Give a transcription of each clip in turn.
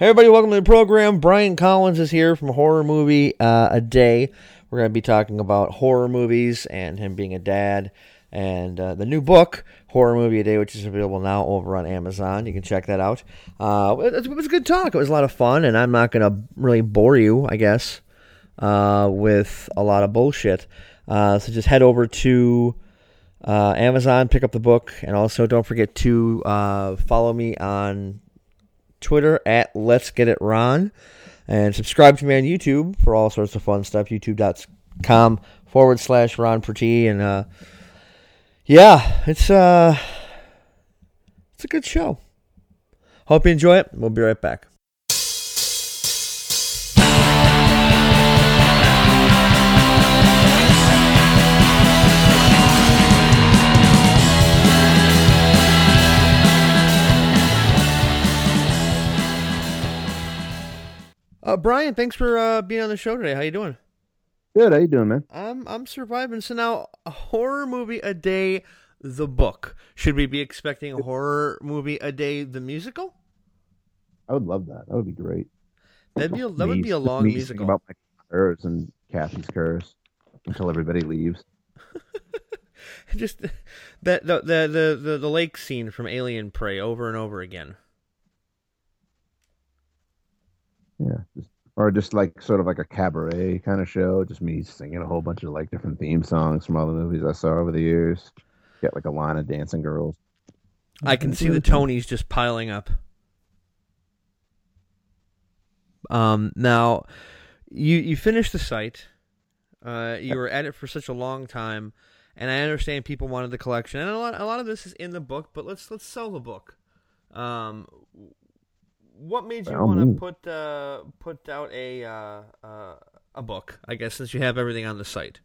Hey, everybody, welcome to the program. Brian Collins is here from Horror Movie uh, A Day. We're going to be talking about horror movies and him being a dad and uh, the new book, Horror Movie A Day, which is available now over on Amazon. You can check that out. Uh, it, was a good talk. It was a lot of fun, and I'm not going to really bore you, I guess, uh, with a lot of bullshit. Uh, so just head over to uh, Amazon, pick up the book, and also don't forget to follow me on Twitter at Let's Get It Ron, and subscribe to me on YouTube for all sorts of fun stuff. YouTube.com forward slash Ron Perty, and uh, yeah, it's uh, it's a good show. Hope you enjoy it. We'll be right back. Uh, Brian, thanks for uh, being on the show today. How you doing? Good. How you doing, man? I'm I'm surviving. So now, a horror movie a day, the book. Should we be expecting a horror movie a day, the musical? I would love that. That would be great. That'd be a, that would be a long me musical. About my curse and Kathy's curse until everybody leaves. Just that the, the the the lake scene from Alien Prey over and over again. Yeah, just, or just like sort of like a cabaret kind of show. Just me singing a whole bunch of like different theme songs from all the movies I saw over the years. Get like a line of dancing girls. I can see the Tonys just piling up. Um, now, you you finished the site. Uh, you were at it for such a long time, and I understand people wanted the collection, and a lot a lot of this is in the book. But let's let's sell the book. Um, what made you want to put uh, put out a uh, uh, a book? I guess since you have everything on the site.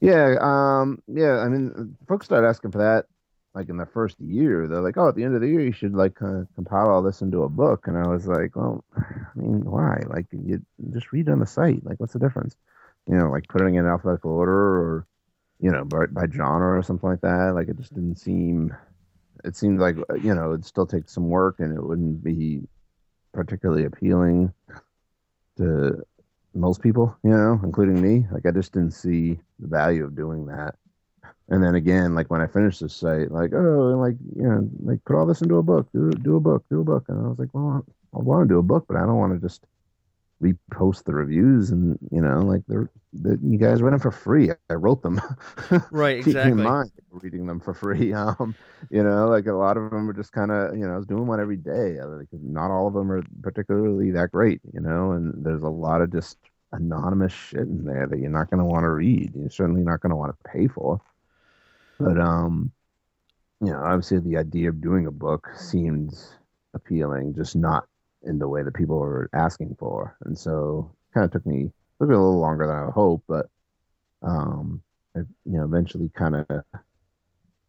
Yeah, um, yeah. I mean, folks started asking for that like in the first year. They're like, "Oh, at the end of the year, you should like uh, compile all this into a book." And I was like, "Well, I mean, why? Like, you just read on the site. Like, what's the difference? You know, like putting it in alphabetical order or, you know, by, by genre or something like that. Like, it just didn't seem. It seemed like uh, you know it'd still take some work and it wouldn't be particularly appealing to most people, you know, including me. Like I just didn't see the value of doing that. And then again, like when I finished this site, like, oh, like, you know, like put all this into a book, do do a book, do a book. And I was like, well, I want to do a book, but I don't want to just repost the reviews and you know, like they're that you guys read them for free. I wrote them. Right, exactly. in mind reading them for free. Um, you know, like a lot of them are just kind of, you know, I was doing one every day. Like not all of them are particularly that great, you know, and there's a lot of just anonymous shit in there that you're not going to want to read. You're certainly not going to want to pay for. But um, you know, obviously the idea of doing a book seemed appealing, just not in the way that people were asking for. And so kind of took me took me a little longer than I hoped, but um, I, you know, eventually kind of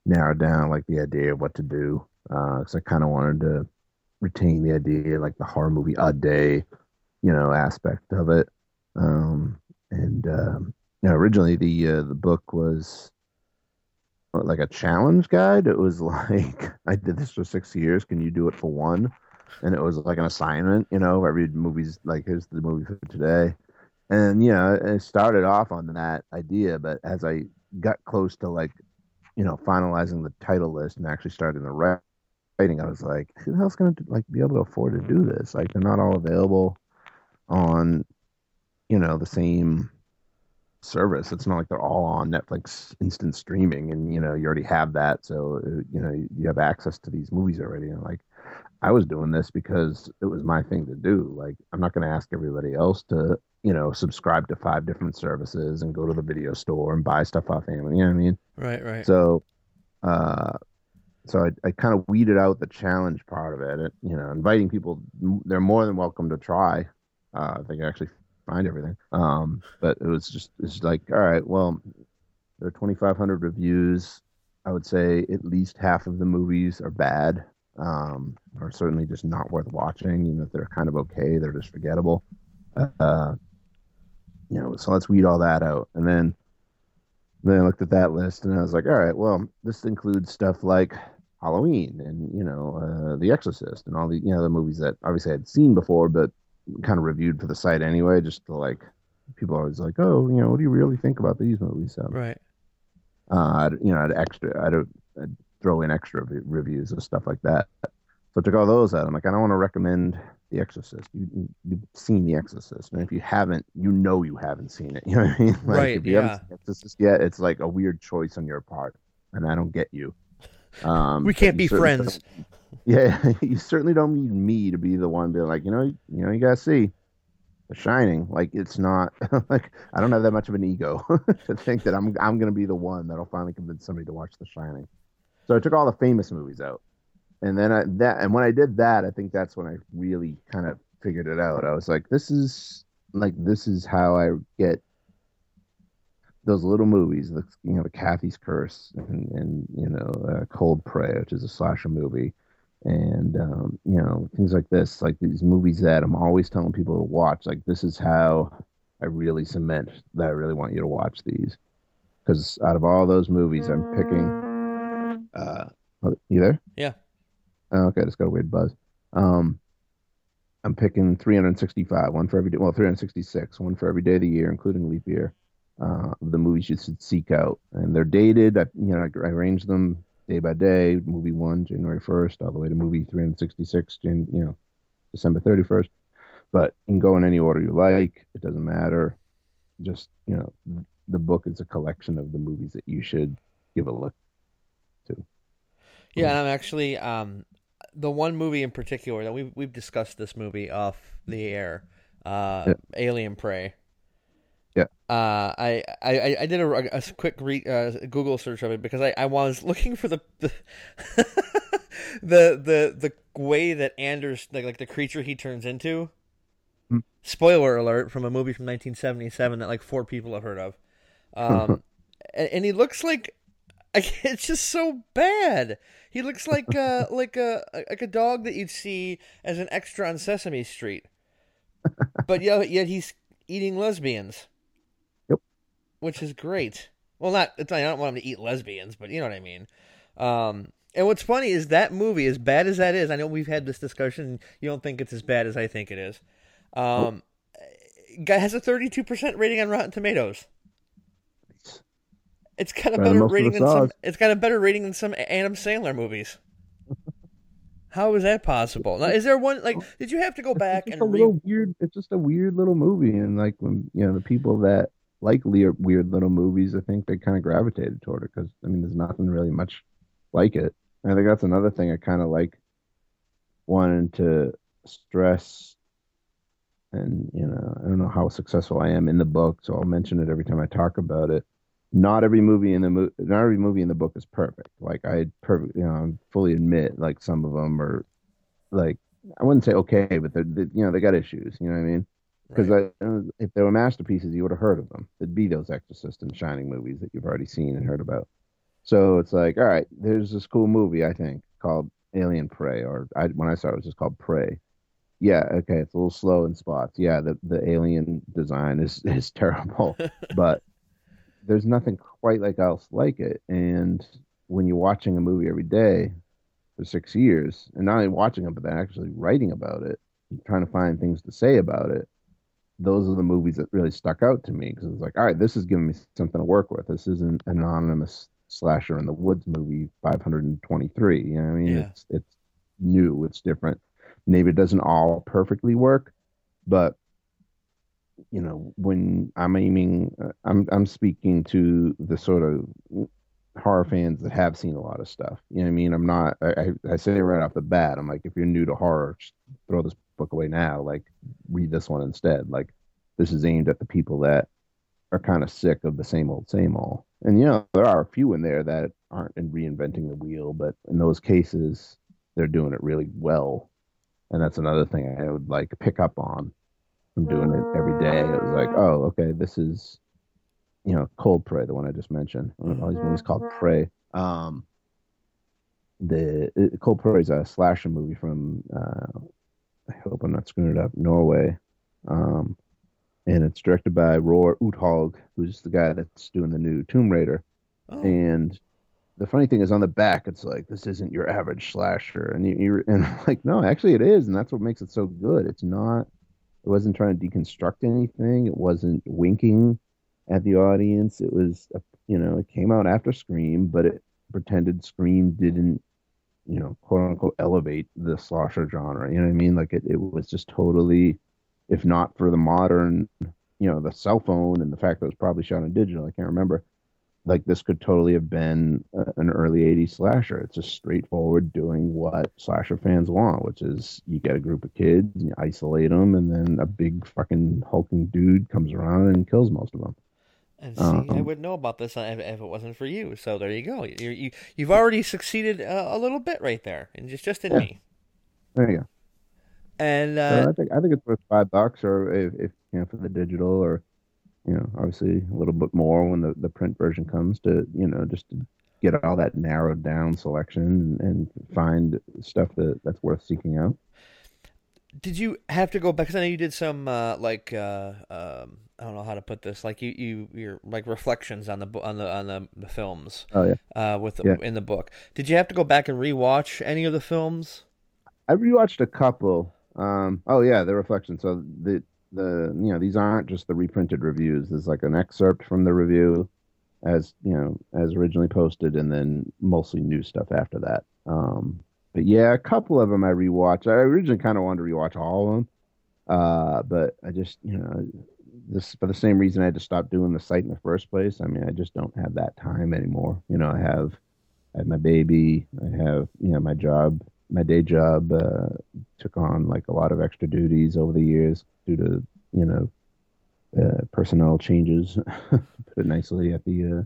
narrowed down like the idea of what to do. Uh, cause I kind of wanted to retain the idea, like the horror movie a day, you know, aspect of it. Um, and, um, you know, originally the, uh, the book was uh, like a challenge guide. It was like, I did this for six years. Can you do it for one? And it was like an assignment, you know, every movie's like, here's the movie for today. And, you know, it started off on that idea, but as I got close to like, you know, finalizing the title list and actually starting the wri- writing, I was like, who the hell's to like be able to afford to do this? Like, they're not all available on, you know, the same service. It's not like they're all on Netflix instant streaming, and you know, you already have that, so uh, you know, you have access to these movies already. And like, I was doing this because it was my thing to do. Like, I'm not going to ask everybody else to, you know, subscribe to five different services and go to the video store and buy stuff off Amazon. You know what I mean? Right, right. So, uh, so I, I kind of weeded out the challenge part of it. it. You know, inviting people, they're more than welcome to try. Uh, if they can actually find everything. Um, but it was just, it's like, all right, well, there are 2,500 reviews. I would say at least half of the movies are bad, um, or certainly just not worth watching. You know, if they're kind of okay, they're just forgettable. Uh, you know, so let's weed all that out. And then then I looked at that list and I was like, all right, well, this includes stuff like Halloween and you know uh, The Exorcist and all the you know the movies that obviously I'd seen before, but kind of reviewed for the site anyway, just to like people are always like, oh, you know, what do you really think about these movies? So, Right. uh, you know, I'd extra, I'd, I'd throw in extra re- reviews of stuff like that. So I took all those out. I'm like, I don't want to recommend The Exorcist. You, you've seen The Exorcist, and if you haven't, you know you haven't seen it. You know what I mean? Like, Right, If you yeah. haven't seen Exorcist yet, it's like a weird choice on your part, and I don't get you. Um, We can't be friends. Yeah, you certainly don't need me to be the one being like, you know, you know, you gotta see. The Shining, like it's not like I don't have that much of an ego to think that I'm I'm gonna be the one that'll finally convince somebody to watch The Shining. So I took all the famous movies out, and then I that and when I did that, I think that's when I really kind of figured it out. I was like, this is like this is how I get those little movies, the you know, the Cathy's Curse and and you know, uh, Cold Prey, which is a slasher movie, and um, you know things like this, like these movies that I'm always telling people to watch. Like this is how I really cement that I really want you to watch these, because out of all those movies, I'm picking. Uh, oh, you there? Yeah. Oh, okay, just got a weird buzz. Um, I'm picking 365, one for every day. Well, 366, one for every day of the year, including leap year. Uh, the movies you should seek out, and they're dated. I, you know, I, I arrange them day by day. Movie one, January 1st, all the way to movie 366, Jan, you know, December 31st. But you can go in any order you like. It doesn't matter. Just you know, the book is a collection of the movies that you should give a look to. Yeah, and I'm actually um, the one movie in particular that we've we've discussed this movie off the air, uh, Yeah. Alien Prey. Yeah. Uh, I, I, I did a, a quick re, uh, Google search of it because I, I was looking for the the, the the the way that Anders like, like the creature he turns into. Hmm. Spoiler alert from a movie from 1977 that like four people have heard of. Um, and, and he looks like it's just so bad. He looks like uh like a like a dog that you'd see as an extra on Sesame Street. But yet, yet he's eating lesbians. Yep. Which is great. Well, not it's, I don't want him to eat lesbians, but you know what I mean. Um, and what's funny is that movie, as bad as that is, I know we've had this discussion. You don't think it's as bad as I think it is. Um, guy has a thirty-two percent rating on Rotten Tomatoes. It's got a Better most rating than some. It's got a better rating than some Adam Sandler movies. How is that possible? Now, is there one like? Did you have to go back it's and just a re? little weird. It's just a weird little movie, and like when you know the people that like le- weird little movies, I think they kind of gravitated toward it because I mean, there's nothing really much like it. And I think that's another thing I kind of like wanted to stress. And you know, I don't know how successful I am in the book, so I'll mention it every time I talk about it. Not every movie in the mo- not every movie in the book is perfect. Like I perfect, you know, I fully admit like some of them are like I wouldn't say okay, but they're, they, you know they got issues. You know what I mean? Because Right. Uh, if they were masterpieces, you would have heard of them. There'd be those Exorcist and Shining movies that you've already seen and heard about. So it's like, all right, there's this cool movie I think called Alien Prey, or I, when I saw it, it was just called Prey. Yeah, okay, it's a little slow in spots. Yeah, the the alien design is is terrible, but there's nothing quite like else like it. And when you're watching a movie every day for six years, and not only watching it, but then actually writing about it, and trying to find things to say about it, those are the movies that really stuck out to me because it's like, all right, this is giving me something to work with. This isn't an anonymous slasher in the woods movie 523. You know what I mean? Yeah. It's it's new, it's different. Maybe it doesn't all perfectly work, but you know, when I'm aiming, uh, I'm I'm speaking to the sort of horror fans that have seen a lot of stuff. You know I mean? I'm not. I, I, say it right off the bat. I'm like, if you're new to horror, throw this book away now. Like, read this one instead. Like, this is aimed at the people that are kind of sick of the same old, same old. And you know, there are a few in there that aren't in reinventing the wheel, but in those cases, they're doing it really well. And that's another thing I would like pick up on from doing it every day. It was like, oh, okay, this is, you know, Cold Prey, the one I just mentioned. All these movies called Prey. Um, the it, Cold Prey is a slasher movie from, uh, I hope I'm not screwing it up, Norway. Um, and it's directed by Roar Uthaug, who's the guy that's doing the new Tomb Raider. Oh, And the funny thing is on the back, it's like this isn't your average slasher, and you, you and like no, actually it is, and that's what makes it so good. It's not. It wasn't trying to deconstruct anything. It wasn't winking at the audience. It was, you know, it came out after Scream, but it pretended Scream didn't, you know, quote unquote elevate the slasher genre. You know what I mean? Like it, it was just totally, if not for the modern, you know, the cell phone and the fact that it was probably shot in digital, I can't remember like this could totally have been an early 80s slasher it's just straightforward doing what slasher fans want which is you get a group of kids and you isolate them and then a big fucking hulking dude comes around and kills most of them and see, um, I wouldn't know about this if, if, it wasn't for you. So there you go. you you, you've already succeeded a, a, little bit right there, and just just in yeah. me. There you go. And uh, so I think I think it's worth five bucks, or if, if you know for the digital, or you know, obviously a little bit more when the, the print version comes to, you know, just to get all that narrowed down selection and, and find stuff that, that's worth seeking out. Did you have to go back? Because I know you did some uh, like uh, um, I don't know how to put this. Like you, you, your like reflections on the on the on the, the films. Oh yeah. Uh, with the, yeah. in the book, did you have to go back and rewatch any of the films? I rewatched a couple. Um, oh yeah, the reflections. So the the you know these aren't just the reprinted reviews. There's like an excerpt from the review, as you know, as originally posted, and then mostly new stuff after that. Um, but yeah, a couple of them I rewatched. I originally kind of wanted to rewatch all of them, uh, but I just you know this for the same reason I had to stop doing the site in the first place. I mean, I just don't have that time anymore. You know, I have I have my baby, I have you know my job, my day job uh, took on like a lot of extra duties over the years due to you know uh, personnel changes, put it nicely, at the uh,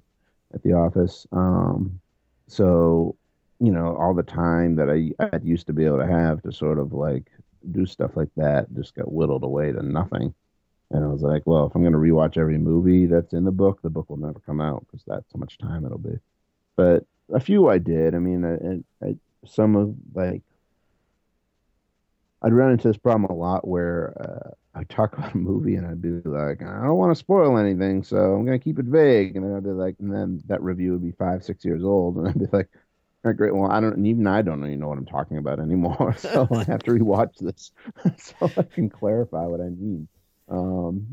at the office. Um, so you know all the time that I I used to be able to have to sort of like do stuff like that just got whittled away to nothing. And I was like, well, if I'm going to rewatch every movie that's in the book, the book will never come out because that's how much time it'll be. But a few I did. I mean, I, I, some of like I'd run into this problem a lot where uh, I talk about a movie and I'd be like, I don't want to spoil anything, so I'm gonna keep it vague. And then I'd be like, and then that review would be five, six years old, and I'd be like, all right, great. Well, I don't, even I don't even know what I'm talking about anymore, so I have to rewatch this so I can clarify what I mean. Um,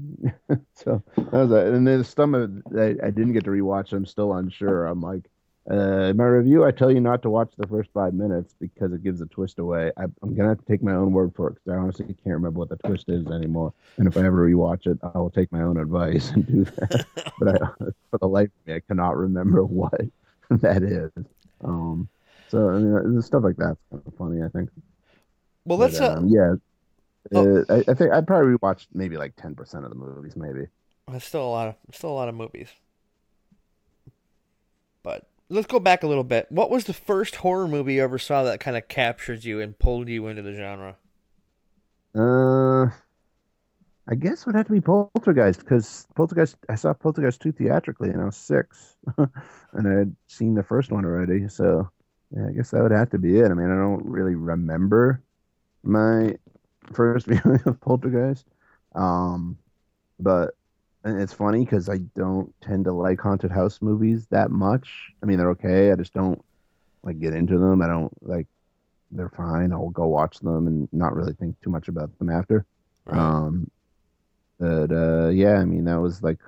so that was a, and then some of I, I didn't get to rewatch. I'm still unsure. I'm like, uh, in my review, I tell you not to watch the first five minutes because it gives a twist away. I, am gonna have to take my own word for it because I honestly can't remember what the twist is anymore. And if I ever rewatch it, I will take my own advice and do that. but I, for the life of me, I cannot remember what that is. Um, so I mean, stuff like that's kind of funny. I think. Well, let's. But, uh, um, yeah. Oh. Uh, I, I, think I'd probably watched maybe like ten percent of the movies, maybe. That's still a lot of still a lot of movies. But let's go back a little bit. What was the first horror movie you ever saw that kind of captured you and pulled you into the genre? Uh, I guess it would have to be Poltergeist because Poltergeist. I saw Poltergeist two theatrically, and I was six, and I had seen the first one already. So, yeah, I guess that would have to be it. I mean, I don't really remember my first viewing of Poltergeist, um, but and it's funny because I don't tend to like haunted house movies that much. I mean, they're okay. I just don't like get into them. I don't like. They're fine. I'll go watch them and not really think too much about them after. Right. Um, but uh, yeah, I mean, that was like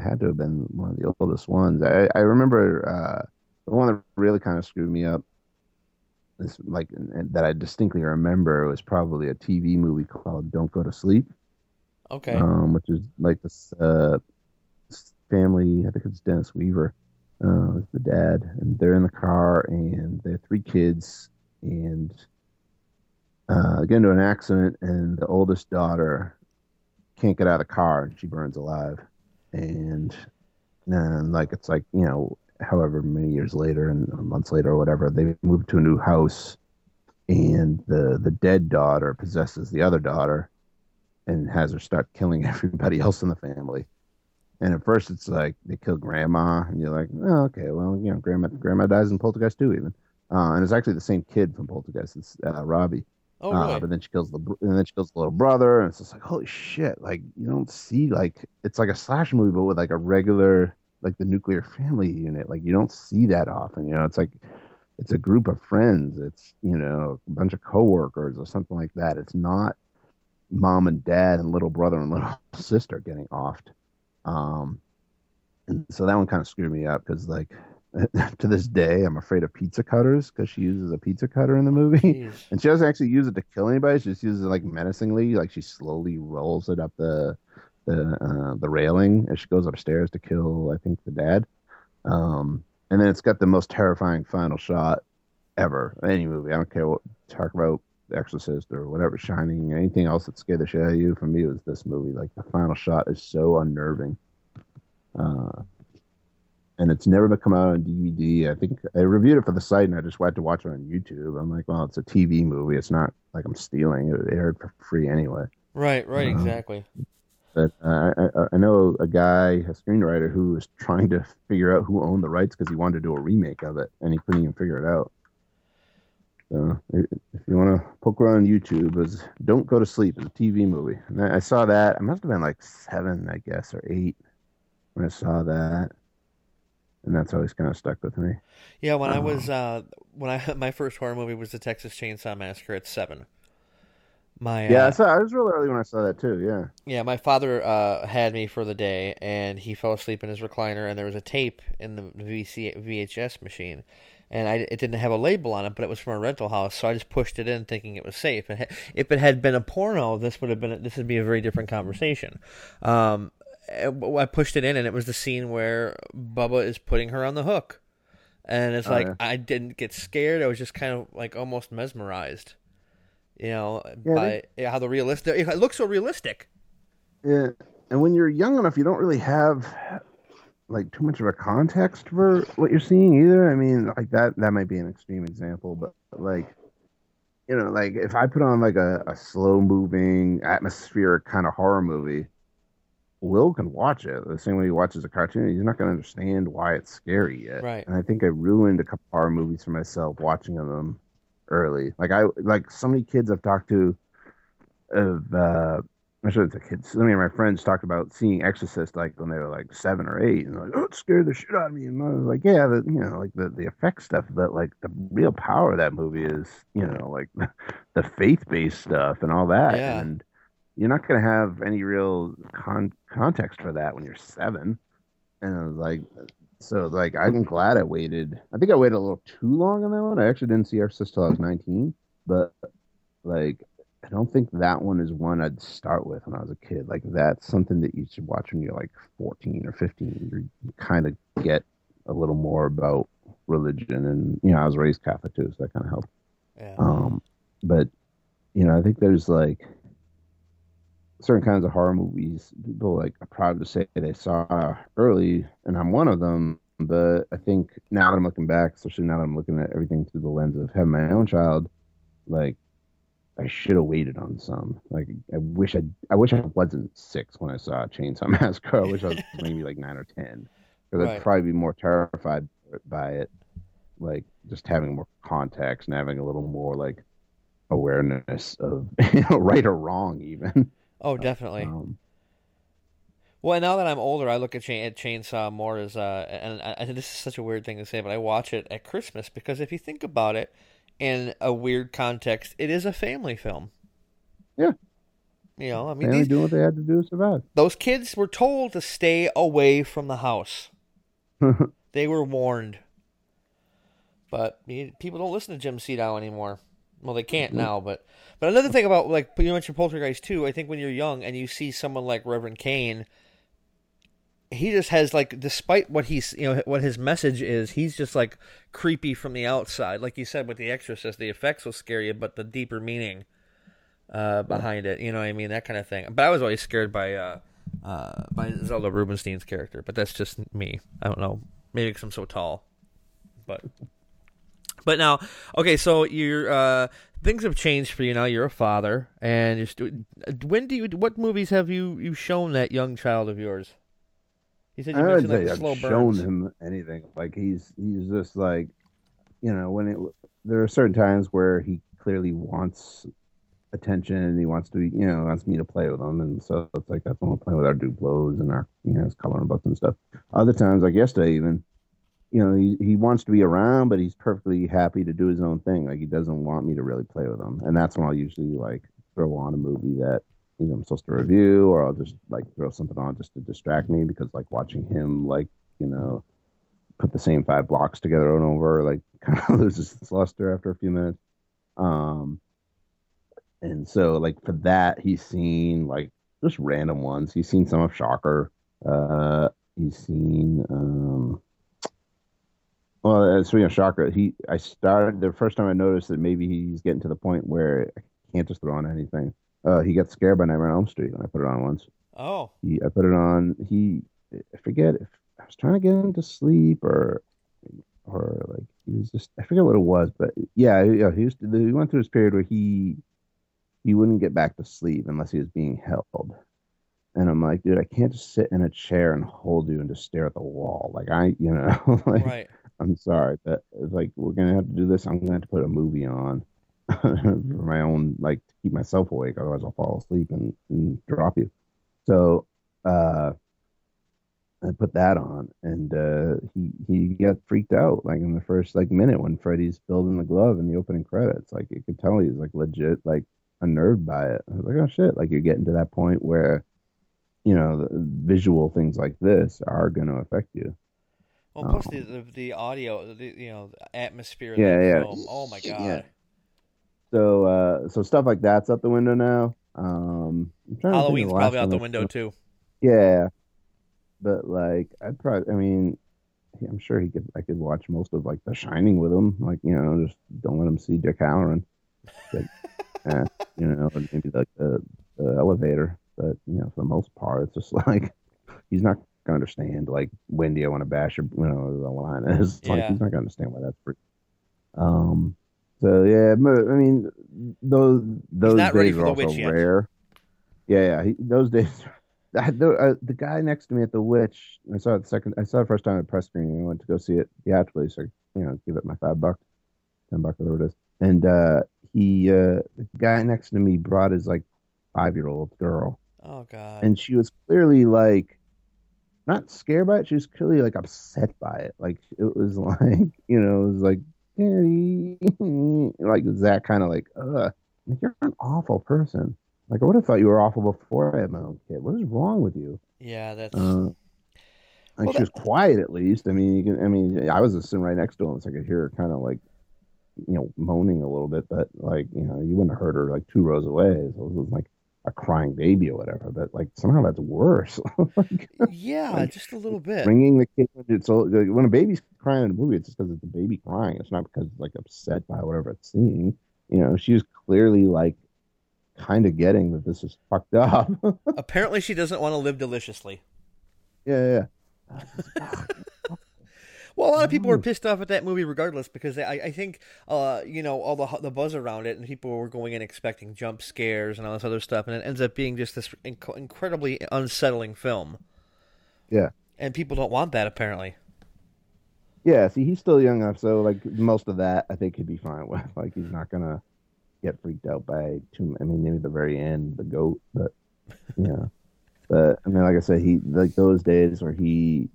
had to have been one of the oldest ones. I I remember uh, the one that really kind of screwed me up. This like that I distinctly remember was probably a TV movie called Don't Go to Sleep. Okay. Um, which is like this uh, family. I think it's Dennis Weaver. Uh, the dad, and they're in the car, and they have three kids, and uh, get into an accident, and the oldest daughter can't get out of the car, and she burns alive, and and like it's like you know, however many years later and months later or whatever, they move to a new house, and the the dead daughter possesses the other daughter, and has her start killing everybody else in the family. And at first, it's like they kill grandma, and you're like, oh, okay, well, you know, grandma grandma dies in Poltergeist too, even. Uh, and it's actually the same kid from Poltergeist. It's uh, Robbie. Oh, really? uh, but then she kills the and then she kills the little brother, and it's just like holy shit! Like you don't see like it's like a slash movie, but with like a regular like the nuclear family unit. Like you don't see that often. You know, it's like it's a group of friends. It's you know a bunch of coworkers or something like that. It's not mom and dad and little brother and little sister getting offed. Um, and so that one kind of screwed me up because like to this day I'm afraid of pizza cutters because she uses a pizza cutter in the movie, Jeez. and she doesn't actually use it to kill anybody. She just uses it like menacingly, like she slowly rolls it up the the uh, the railing as she goes upstairs to kill I think the dad. Um, and then it's got the most terrifying final shot ever any movie. I don't care what talk about Exorcist or whatever, Shining, anything else that scared the shit out of you. For me, it was this movie. Like the final shot is so unnerving. Uh, and it's never been come out on DVD. I think I reviewed it for the site, and I just had to watch it on YouTube. I'm like, well, it's a TV movie. It's not like I'm stealing. It aired for free anyway. Right, right, uh, exactly. But uh, I, I know a guy, a screenwriter, who was trying to figure out who owned the rights because he wanted to do a remake of it, and he couldn't even figure it out. So if you want to poke around YouTube, is "Don't Go to Sleep" It's a TV movie, and I saw that. I must have been like seven, I guess, or eight when I saw that, and that's always kind of stuck with me. Yeah, when um, I was uh, when I my first horror movie was the Texas Chainsaw Massacre at seven. My yeah, uh, I, saw, I was really early when I saw that too. Yeah, yeah. My father uh, had me for the day, and he fell asleep in his recliner, and there was a tape in the VC, VHS machine, and I, it didn't have a label on it, but it was from a rental house, so I just pushed it in, thinking it was safe. And if it had been a porno, this would have been this would be a very different conversation. Um, I pushed it in, and it was the scene where Bubba is putting her on the hook, and it's oh, like yeah. I didn't get scared. I was just kind of like almost mesmerized, you know, yeah, by they, how the realistic. It looks so realistic. Yeah, and when you're young enough, you don't really have like too much of a context for what you're seeing either. I mean, like that that might be an extreme example, but like you know, like if I put on like a, a slow moving atmospheric kind of horror movie, Will can watch it the same way he watches a cartoon. He's not going to understand why it's scary yet. Right. And I think I ruined a couple horror movies for myself watching them early. Like I like so many kids I've talked to of uh, I'm sure it's a kid. Some of my friends talked about seeing Exorcist like when they were like seven or eight, and like, oh, it scared the shit out of me. And I was like, yeah, the, you know, like the the effect stuff, but like the real power of that movie is, you know, like the faith based stuff and all that. Yeah. And you're not gonna have any real con- context for that when you're seven. And I was like, so like I'm glad I waited. I think I waited a little too long on that one. I actually didn't see Exorcist till I was 19, but like I don't think that one is one I'd start with when I was a kid. Like that's something that you should watch when you're like 14 or 15. You're, you kind of get a little more about religion, and you know I was raised Catholic too, so that kind of helped. Yeah. Um, but you know I think there's like certain kinds of horror movies people like are proud to say they saw early, and I'm one of them. But I think now that I'm looking back, especially now that I'm looking at everything through the lens of having my own child, like I should have waited on some. Like I wish I I wish I wasn't six when I saw Chainsaw Massacre. I wish I was maybe like nine or ten because right. I'd probably be more terrified by it. Like just having more context and having a little more like awareness of you know right or wrong even. Oh, definitely. Um, well, now that I'm older, I look at, chain, at Chainsaw more as uh, and I, this is such a weird thing to say, but I watch it at Christmas because if you think about it, in a weird context, it is a family film. Yeah. You know, I mean, they doing what they had to do to survive. Those kids were told to stay away from the house. they were warned. But people don't listen to Jim Siedow anymore. Well, they can't mm-hmm. now, but but another thing about like you mentioned Poltergeist too. I think when you're young and you see someone like Reverend Kane he just has like despite what he's you know what his message is he's just like creepy from the outside. Like you said with the exorcist the effects will scare you but the deeper meaning uh, behind it you know what i mean? That kind of thing. But i was always scared by uh, uh, by zelda rubinstein's character but that's just me. I don't know. Maybe because i'm so tall. But but now okay so you're uh, things have changed for you now. You're a father and you're when do you what movies have you you shown that young child of yours he said you I mentioned like the I've shown him anything. Like he's he's just like, you know, when it there are certain times where he clearly wants attention and he wants to be, you know, wants me to play with him. And so it's like that's when we're playing with our Duplos and our, you know, his coloring books and stuff. Other times, like yesterday, even, you know, he, he wants to be around, but he's perfectly happy to do his own thing. Like he doesn't want me to really play with him. And that's when I'll usually like throw on a movie that, you know, I'm supposed to review or I'll just like throw something on just to distract me because like watching him, like, you know, put the same five blocks together and over, like kind of loses its luster after a few minutes. Um, and so like for that, he's seen like just random ones. He's seen some of Shocker. Uh, he's seen um, well, as speaking of Shocker, he I started the first time I noticed that maybe he's getting to the point where I can't just throw on anything. Uh, he got scared by Nightmare on Elm Street when I put it on once. Oh, He, I put it on. He, I forget if I was trying to get him to sleep or, or like he was just. I forget what it was, but yeah, yeah. He used to, he went through this period where he, he wouldn't get back to sleep unless he was being held. And I'm like, dude, I can't just sit in a chair and hold you and just stare at the wall. Like I, you know, like right. I'm sorry, but it's like we're gonna have to do this. I'm gonna have to put a movie on for my own, like to keep myself awake. Otherwise, I'll fall asleep and, and drop you. So uh, I put that on, and uh, he he got freaked out like in the first like minute when Freddy's building the glove in the opening credits. Like you could tell he's like legit like unnerved by it. I was like, oh shit! Like you're getting to that point where you know the visual things like this are going to affect you. Well, plus the, Um, the the audio, the you know, the atmosphere. Yeah, of the yeah. Film. Oh my god. Yeah. So uh, so stuff like that's out the window now. Um, I'm trying to think Halloween's the probably out the window too. Yeah, but like I'd probably. I mean, I'm sure he could. I could watch most of like The Shining with him. Like you know, just don't let him see Dick Hallorann. Like, eh, you know, maybe like the, the elevator. But you know, for the most part, it's just like he's not gonna understand. Like Wendy, I want to bash your. You know, the line is It's like Yeah. he's not gonna understand why that's free. Um. So yeah, but, I mean, those those days are also witch yet. rare. Yeah, yeah. He, those days. I, the, uh, the guy next to me at the Witch, I saw it the second. I saw it the first time at press screening. I went to go see it theatrically, so you know, give it my five bucks, ten bucks, whatever it is. And uh, he, uh, the guy next to me, brought his like five year old girl, Oh god. and she was clearly like not scared by it. She was clearly like upset by it. Like it was like you know, it was like like that kind of like, uh, like you're an awful person. Like I would have thought you were awful before I had my own kid. What is wrong with you? yeah, that's Uh, like Well, she was quiet at least. I mean, you can. I mean, I was just sitting right next to him, so I could hear her kind of like, you know, moaning a little bit. But like, you know, you wouldn't have heard her like two rows away. So it was like a crying baby or whatever. But like somehow that's worse. like, yeah, like, just a little bit. bringing the kid when it's all, like, when a baby's crying in a movie, it's just because it's a baby crying. It's not because it's like upset by whatever it's seeing. You know, she was clearly like kind of getting that this is fucked up. Apparently, she doesn't want to live deliciously. yeah, yeah. Well, a lot of people were pissed off at that movie regardless because I, I think, uh, you know, all the the buzz around it and people were going in expecting jump scares and all this other stuff, and it ends up being just this inc- incredibly unsettling film. Yeah. And people don't want that apparently. Yeah, see, he's still young enough, so like most of that, I think he'd be fine with. Like, he's not gonna get freaked out by too. I mean, maybe the very end, the goat, but yeah. But I mean, like I said, he like those days where he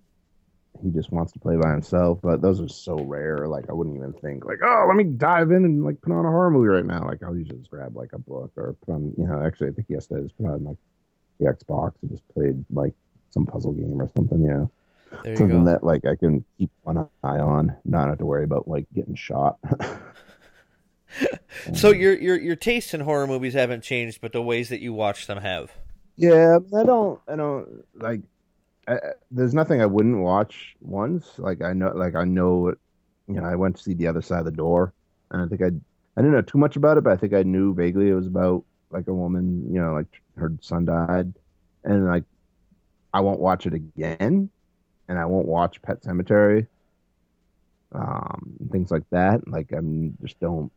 he just wants to play by himself. But those are so rare. Like, I wouldn't even think like, oh, let me dive in and like put on a horror movie right now. Like, I'll usually just grab like a book or put on. You know, actually, I think yesterday I just put on like the Xbox and just played like some puzzle game or something. Yeah. There you something go. that like I can keep one eye on, not have to worry about like getting shot. So your your your tastes in horror movies haven't changed, but the ways that you watch them have. yeah, I don't, I don't like. I, there's nothing I wouldn't watch once. Like I know, like I know, you know, I went to see the other side of the door, and I think I, I didn't know too much about it, but I think I knew vaguely it was about like a woman, you know, like her son died, and like I won't watch it again, and I won't watch Pet Sematary, um, things like that. Like I'm just don't.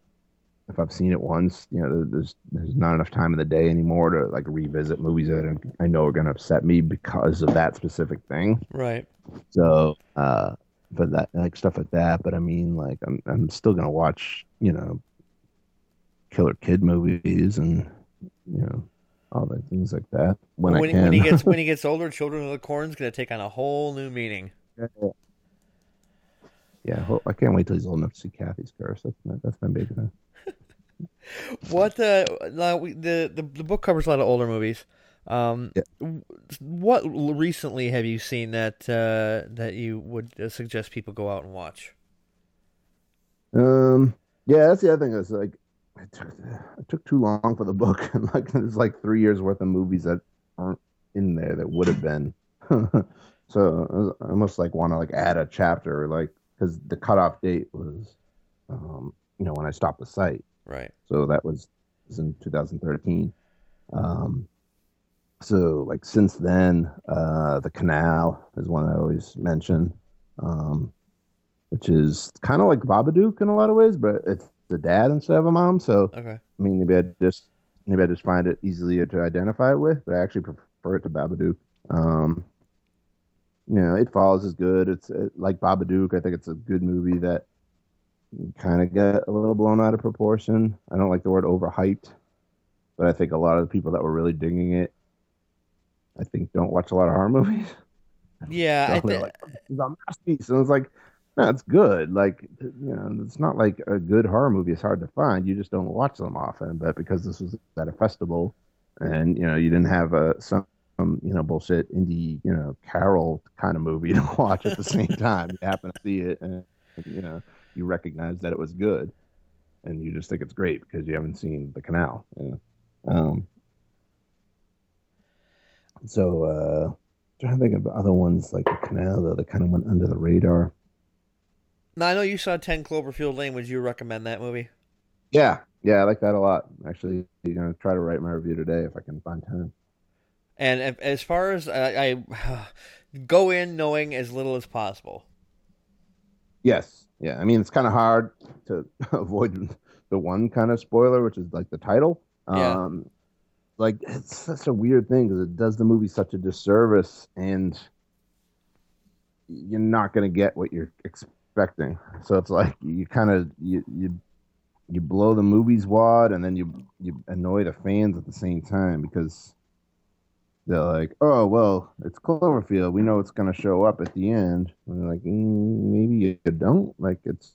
If I've seen it once, you know, there's there's not enough time in the day anymore to like revisit movies that I know are going to upset me because of that specific thing. Right. So, uh, but that like stuff like that. But I mean, like I'm I'm still gonna watch, you know, Killer Kid movies and you know all the things like that when, when, I he- can. when he gets when he gets older, Children of the Corn's gonna take on a whole new meaning. yeah, well, I can't wait till he's old enough to see Cathy's Curse. That's my, that's my baby. now. What uh, the, the the book covers a lot of older movies. Um, Yeah. what recently have you seen that uh, that you would uh, suggest people go out and watch? Um, yeah, that's the other thing. Is like it took it took too long for the book, and like there's like three years worth of movies that aren't in there that would have been. so I almost like want to like add a chapter, like because the cutoff date was, um, you know, when I stopped the site. Right. So that was, was in 2013. Um, so like since then, uh, the canal is one I always mention, um, which is kind of like Babadook in a lot of ways, but it's the dad instead of a mom. So Okay. I mean, maybe I just maybe I just find it easier to identify with, but I actually prefer it to Babadook. Um, you know, It Follows is good. It's uh like Babadook. I think it's a good movie that kind of got a little blown out of proportion. I don't like the word overhyped, but I think a lot of the people that were really digging it, I think, don't watch a lot of horror movies. Yeah, I So they're thi- like, it's a masterpiece, and it's like, no, it's good. Like, you know, it's not like a good horror movie is hard to find. You just don't watch them often. But because this was at a festival, and you know, you didn't have a some um, you know bullshit indie you know Carol kind of movie to watch at the same time. You happen to see it, and you know, you recognize that it was good, and you just think it's great because you haven't seen the canal. You know? um, so uh, trying to think of other ones like the canal though that kind of went under the radar. now I know you saw Ten Cloverfield Lane. Would you recommend that movie? Yeah, yeah, I like that a lot. Actually, you're gonna try to write my review today if I can find time. And as far as I, I go in knowing as little as possible. Yes, yeah. I mean, it's kind of hard to avoid the one kind of spoiler, which is like the title. Yeah. Um, like it's such a weird thing because it does the movie such a disservice, and you're not gonna get what you're expecting. So it's like you kind of you you you blow the movie's wad, and then you you annoy the fans at the same time because they're like, "Oh well, it's Cloverfield. We know it's gonna show up at the end." And like, mm, "Maybe you don't." Like it's,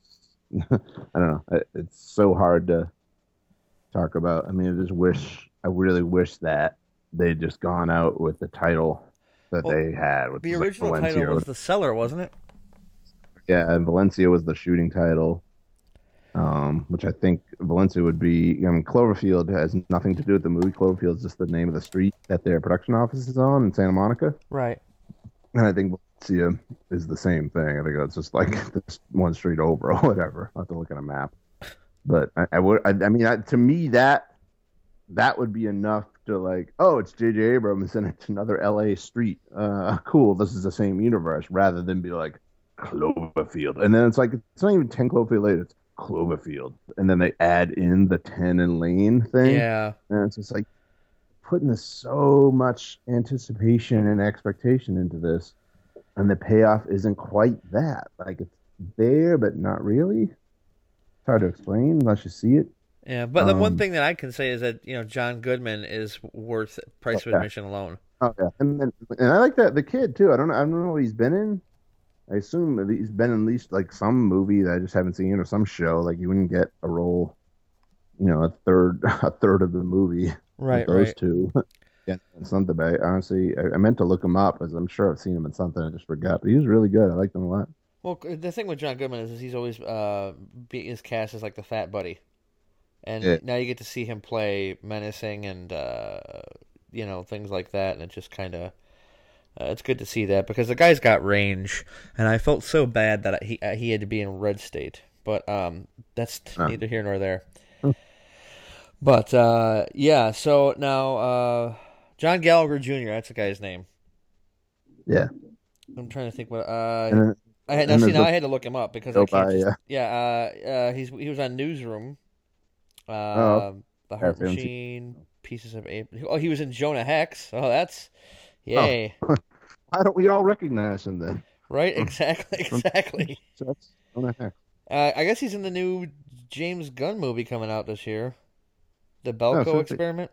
I don't know. It's so hard to talk about. I mean, I just wish, I really wish that they'd just gone out with the title that Well, they had. Which The original Valencia. title was The Cellar, wasn't it? Yeah, and Valencia was the shooting title. Um, which I think Valencia would be. I mean, Cloverfield has nothing to do with the movie. Cloverfield is just the name of the street that their production office is on in Santa Monica. Right. And I think Valencia is the same thing. I think it's just like this one street over or whatever. I have to look at a map. But I, I would. I, I mean, I, to me, that that would be enough to like, oh, it's J.J. Abrams and it's another L.A. street. Uh, cool. This is the same universe, rather than be like Cloverfield. And then it's like it's not even ten Cloverfield later. It's Cloverfield, and then they add in the ten and Lane thing. Yeah. And it's just like putting this so much anticipation and expectation into this, and the payoff isn't quite that. Like it's there, but not really. It's hard to explain unless you see it. Yeah, but the one Um, thing that I can say is that you know John Goodman is worth price of Okay. admission alone. Oh yeah, and then, and I like that the kid too. I don't know. I don't know what he's been in. I assume that he's been in at least like some movie that I just haven't seen or some show. Like you wouldn't get a role, you know, a third a third of the movie. Right, those right. two. yeah, and something. But I, honestly, I, I meant to look him up, as I'm sure I've seen him in something. I just forgot. But he was really good. I liked him a lot. Well, the thing with John Goodman is, is he's always uh, be, his cast as like the fat buddy, and Yeah. now you get to see him play menacing and uh, you know things like that, and it just kind of. Uh, it's good to see that because the guy's got range, and I felt so bad that he uh, he had to be in red state, but um, that's Oh. neither here nor there. Hmm. But uh, yeah, so now uh, John Gallagher Jr. That's the guy's name. Yeah. I'm trying to think what uh, then, I had now see now I had to look him up because I can't by, just, yeah. yeah uh, uh he's he was on Newsroom, Oh, The Heart Machine, Pieces of April. Oh, he was in Jonah Hex. Oh, that's yay! why don't we all recognize him then? Right? Exactly, exactly. So that's oh, no, heck. Uh, I guess he's in the new James Gunn movie coming out this year. the Belko Oh, so experiment.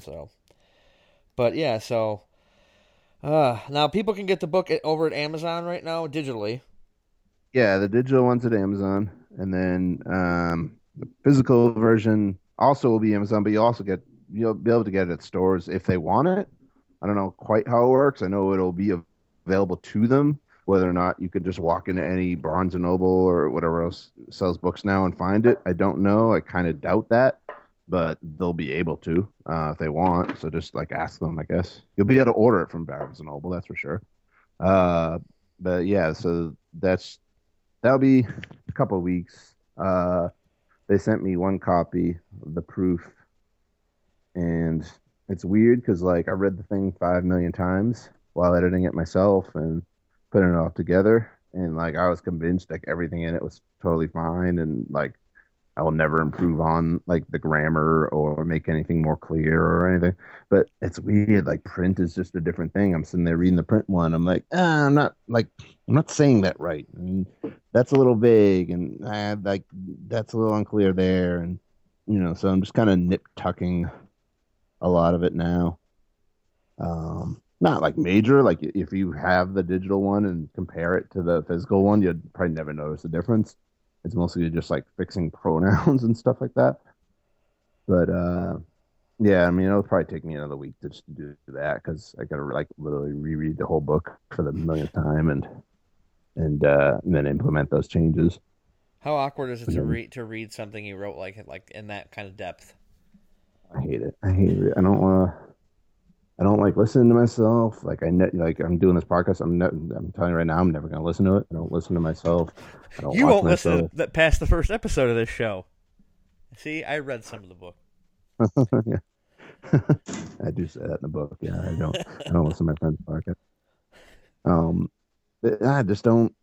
So, but yeah, so uh, now people can get the book at, over at Amazon right now digitally. Yeah, the digital one's at Amazon, and then um, the physical version also will be Amazon, but you'll also get you'll be able to get it at stores if they want it. I don't know quite how it works. I know it'll be available to them. Whether or not you could just walk into any Barnes and Noble or whatever else sells books now and find it, I don't know. I kind of doubt that, but they'll be able to uh, if they want. So just like ask them, I guess. You'll be able to order it from Barnes and Noble, that's for sure. Uh, but yeah, so that's that'll be a couple weeks. Uh, they sent me one copy of the proof, and it's weird because like I read the thing five million times while editing it myself and putting it all together, and like I was convinced like everything in it was totally fine, and like I will never improve on like the grammar or make anything more clear or anything. But it's weird. Like print is just a different thing. I'm sitting there reading the print one. I'm like, ah, I'm not like I'm not saying that right. I mean, that's a little vague, and ah, like that's a little unclear there, and you know, so I'm just kind of nip tucking a lot of it now. Um, not like major. Like if you have the digital one and compare it to the physical one, you'd probably never notice the difference. It's mostly just like fixing pronouns and stuff like that. But uh, yeah, I mean, it'll probably take me another week to just do that because I gotta like literally reread the whole book for the millionth time and and, uh, and then implement those changes. How awkward is it to read to read something you wrote like like in that kind of depth? I hate it. I hate it. I don't want to. I don't like listening to myself. Like I ne- like I'm doing this podcast. I'm ne- I'm telling you right now, I'm never gonna listen to it. I don't listen to myself. I don't You won't myself. listen that past the first episode of this show. See, I read some of the book. yeah. I do say that in the book. Yeah, I don't. I don't listen to my friend's podcast. Um, I just don't.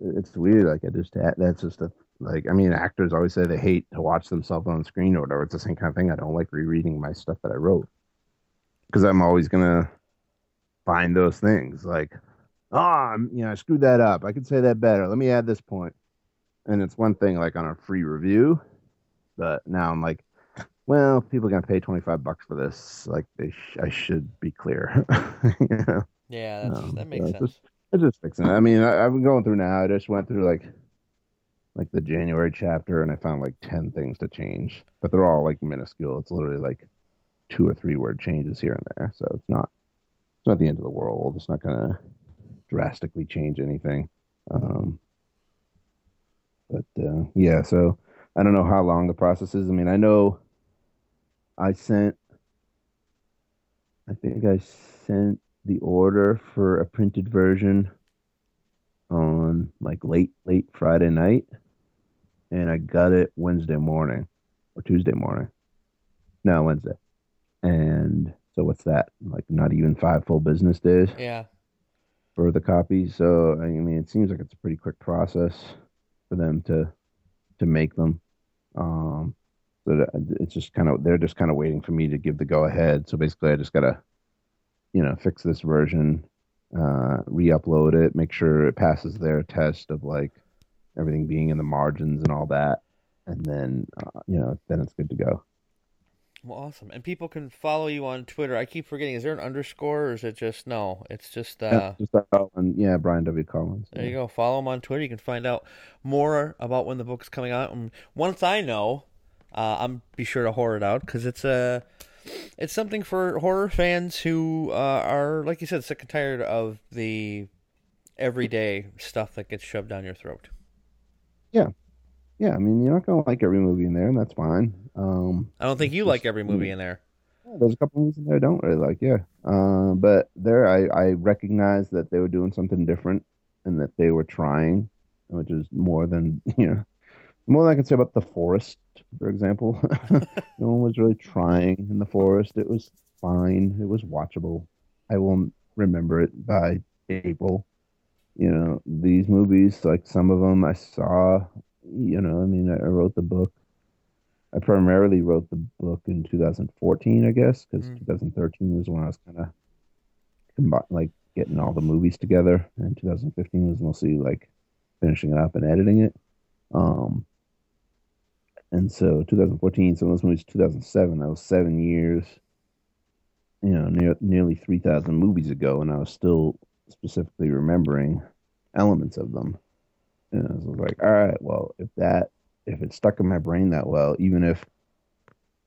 It's weird. Like I just that's just a like. I mean, actors always say they hate to watch themselves on screen or whatever. It's the same kind of thing. I don't like rereading my stuff that I wrote because I'm always gonna find those things like, oh, I'm, you know, I screwed that up. I could say that better. Let me add this point. And it's one thing like on a free review, but now I'm like, well, people are gonna pay twenty five bucks for this. Like they, sh- I should be clear. you know? Yeah, that's, Um, that makes so sense. Just, it's just fixing it. I mean, I, I've been going through now. I just went through like, like the January chapter, and I found like ten things to change, but they're all like minuscule. It's literally like two or three word changes here and there, so it's not, it's not the end of the world. It's not gonna drastically change anything. Um, but uh, yeah, so I don't know how long the process is. I mean, I know I sent, I think I sent the order for a printed version on like late, late Friday night, and I got it Wednesday morning or Tuesday morning. No, Wednesday. And so what's that? Like not even five full business days Yeah, for the copy. So I mean, it seems like it's a pretty quick process for them to to make them. Um, so it's just kind of they're just kind of waiting for me to give the go ahead. So basically, I just gotta, you know, fix this version, uh, re-upload it, make sure it passes their test of like everything being in the margins and all that, and then uh, you know, then it's good to go. well, awesome. And people can follow you on Twitter. I keep forgetting. Is there an underscore, or is it just no? It's just uh, Yeah, just. Yeah, Brian W. Collins. There you go. Follow him on Twitter. You can find out more about when the book's coming out. And once I know, uh, I'm be sure to horror it out because it's a, it's something for horror fans who uh, are, like you said, sick and tired of the everyday stuff that gets shoved down your throat. Yeah, Yeah, I mean, you're not gonna like every movie in there, and that's fine. Um, I don't think you like every movie in there. Yeah, there's a couple movies in there I don't really like, yeah. Uh, but there, I, I recognized that they were doing something different and that they were trying, which is more than, you know, more than I can say about The Forest, for example. no one was really trying in The Forest. It was fine. It was watchable. I will remember it by April. You know, these movies, like some of them I saw, you know, I mean, I, wrote the book. I primarily wrote the book in 2014, I guess, because Mm. 2013 was when I was kind of combi- like getting all the movies together, and 2015 was mostly like finishing it up and editing it. Um, and so 2014, some of those movies 2007. That was seven years. You know, near, nearly 3,000 movies ago, and I was still specifically remembering elements of them. And I was like, all right, well, if that if it stuck in my brain that well, even if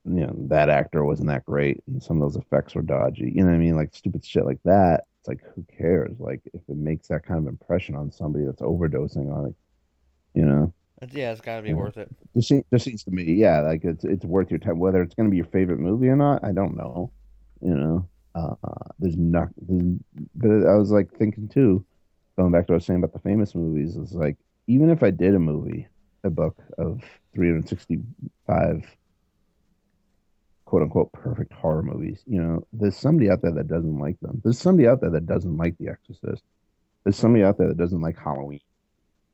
you know that actor wasn't that great and some of those effects were dodgy, you know what I mean? Like stupid shit like that. It's like who cares? Like if it makes that kind of impression on somebody that's overdosing on it, you know. Yeah, it's got to be yeah. worth it. Just seems, seems to me, yeah, like it's it's worth your time. Whether it's going to be your favorite movie or not, I don't know. You know, uh, there's not. There's, but I was like thinking too, going back to what I was saying about the famous movies. Is like even if I did a movie, a book of 365 quote unquote perfect horror movies. You know, there's somebody out there that doesn't like them. There's somebody out there that doesn't like The Exorcist. There's somebody out there that doesn't like Halloween.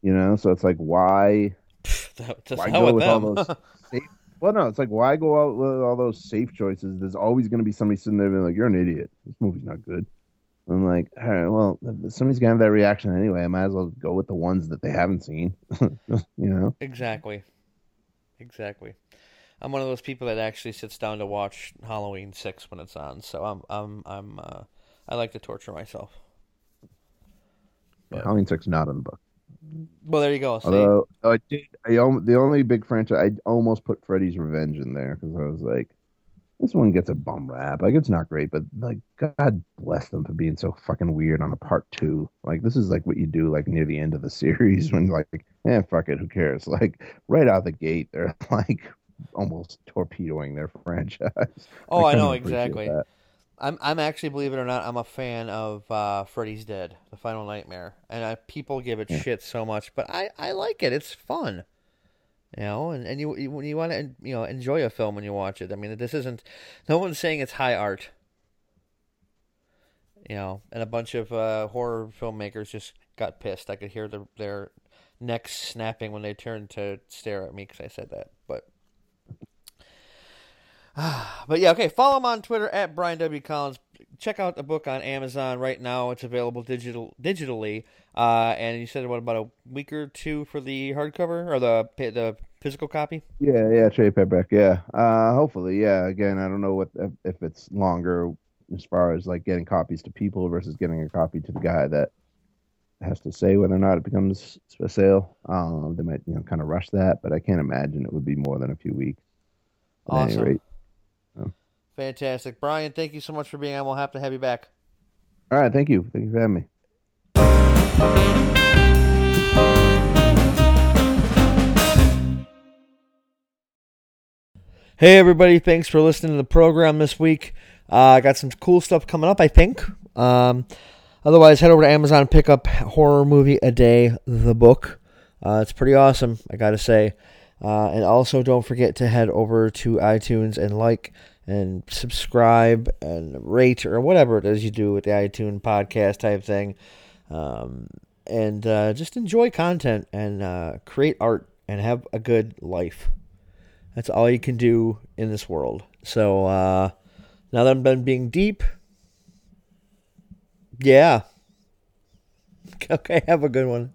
You know, so it's like why why go with, all those safe, well no, it's like why go out with all those safe choices? There's always gonna be somebody sitting there being like, You're an idiot. This movie's not good. I'm like, all right, well, somebody's gonna have that reaction anyway. I might as well go with the ones that they haven't seen. you know? Exactly. Exactly. I'm one of those people that actually sits down to watch Halloween six when it's on. So I'm I'm I'm uh, I like to torture myself. But, Halloween six not in the book. Well, there you go. See? Although I did, I the only big franchise I almost put Freddy's Revenge in there because I was like, this one gets a bum rap. Like it's not great, but like God bless them for being so fucking weird on a part two. Like this is like what you do like near the end of the series when like, eh, fuck it, who cares? Like right out the gate, they're like almost torpedoing their franchise. Oh, I, I know exactly. That. I'm I'm actually believe it or not, I'm a fan of uh, Freddy's Dead, The Final Nightmare, and I, people give it yeah. shit so much, but I I like it. It's fun. You know, and, and you you, you want to you know enjoy a film when you watch it. I mean, this isn't. No one's saying it's high art. You know, and a bunch of uh, horror filmmakers just got pissed. I could hear the, their necks snapping when they turned to stare at me because I said that. But but yeah, okay. Follow him on Twitter at Brian W Collins. Check out the book on Amazon right now. It's available digital digitally. Uh, and you said what about a week or two for the hardcover or the the physical copy? Yeah, yeah, trade paperback. Yeah, uh, hopefully, yeah. Again, I don't know what if it's longer as far as like getting copies to people versus getting a copy to the guy that has to say whether or not it becomes a sale. Um, they might you know kind of rush that, but I can't imagine it would be more than a few weeks. At awesome. Fantastic. Brian, thank you so much for being on. We'll have to have you back. All right. Thank you. Thank you for having me. Hey, everybody. Thanks for listening to the program this week. Uh, I got some cool stuff coming up, I think. Um, otherwise, head over to Amazon and pick up Horror Movie a Day, the book. Uh, it's pretty awesome, I got to say. Uh, and also, don't forget to head over to iTunes and like and subscribe and rate or whatever it is you do with the iTunes podcast type thing. Um, and uh, just enjoy content and uh, create art and have a good life. That's all you can do in this world. So uh, now that I'm done being deep, yeah. Okay, have a good one.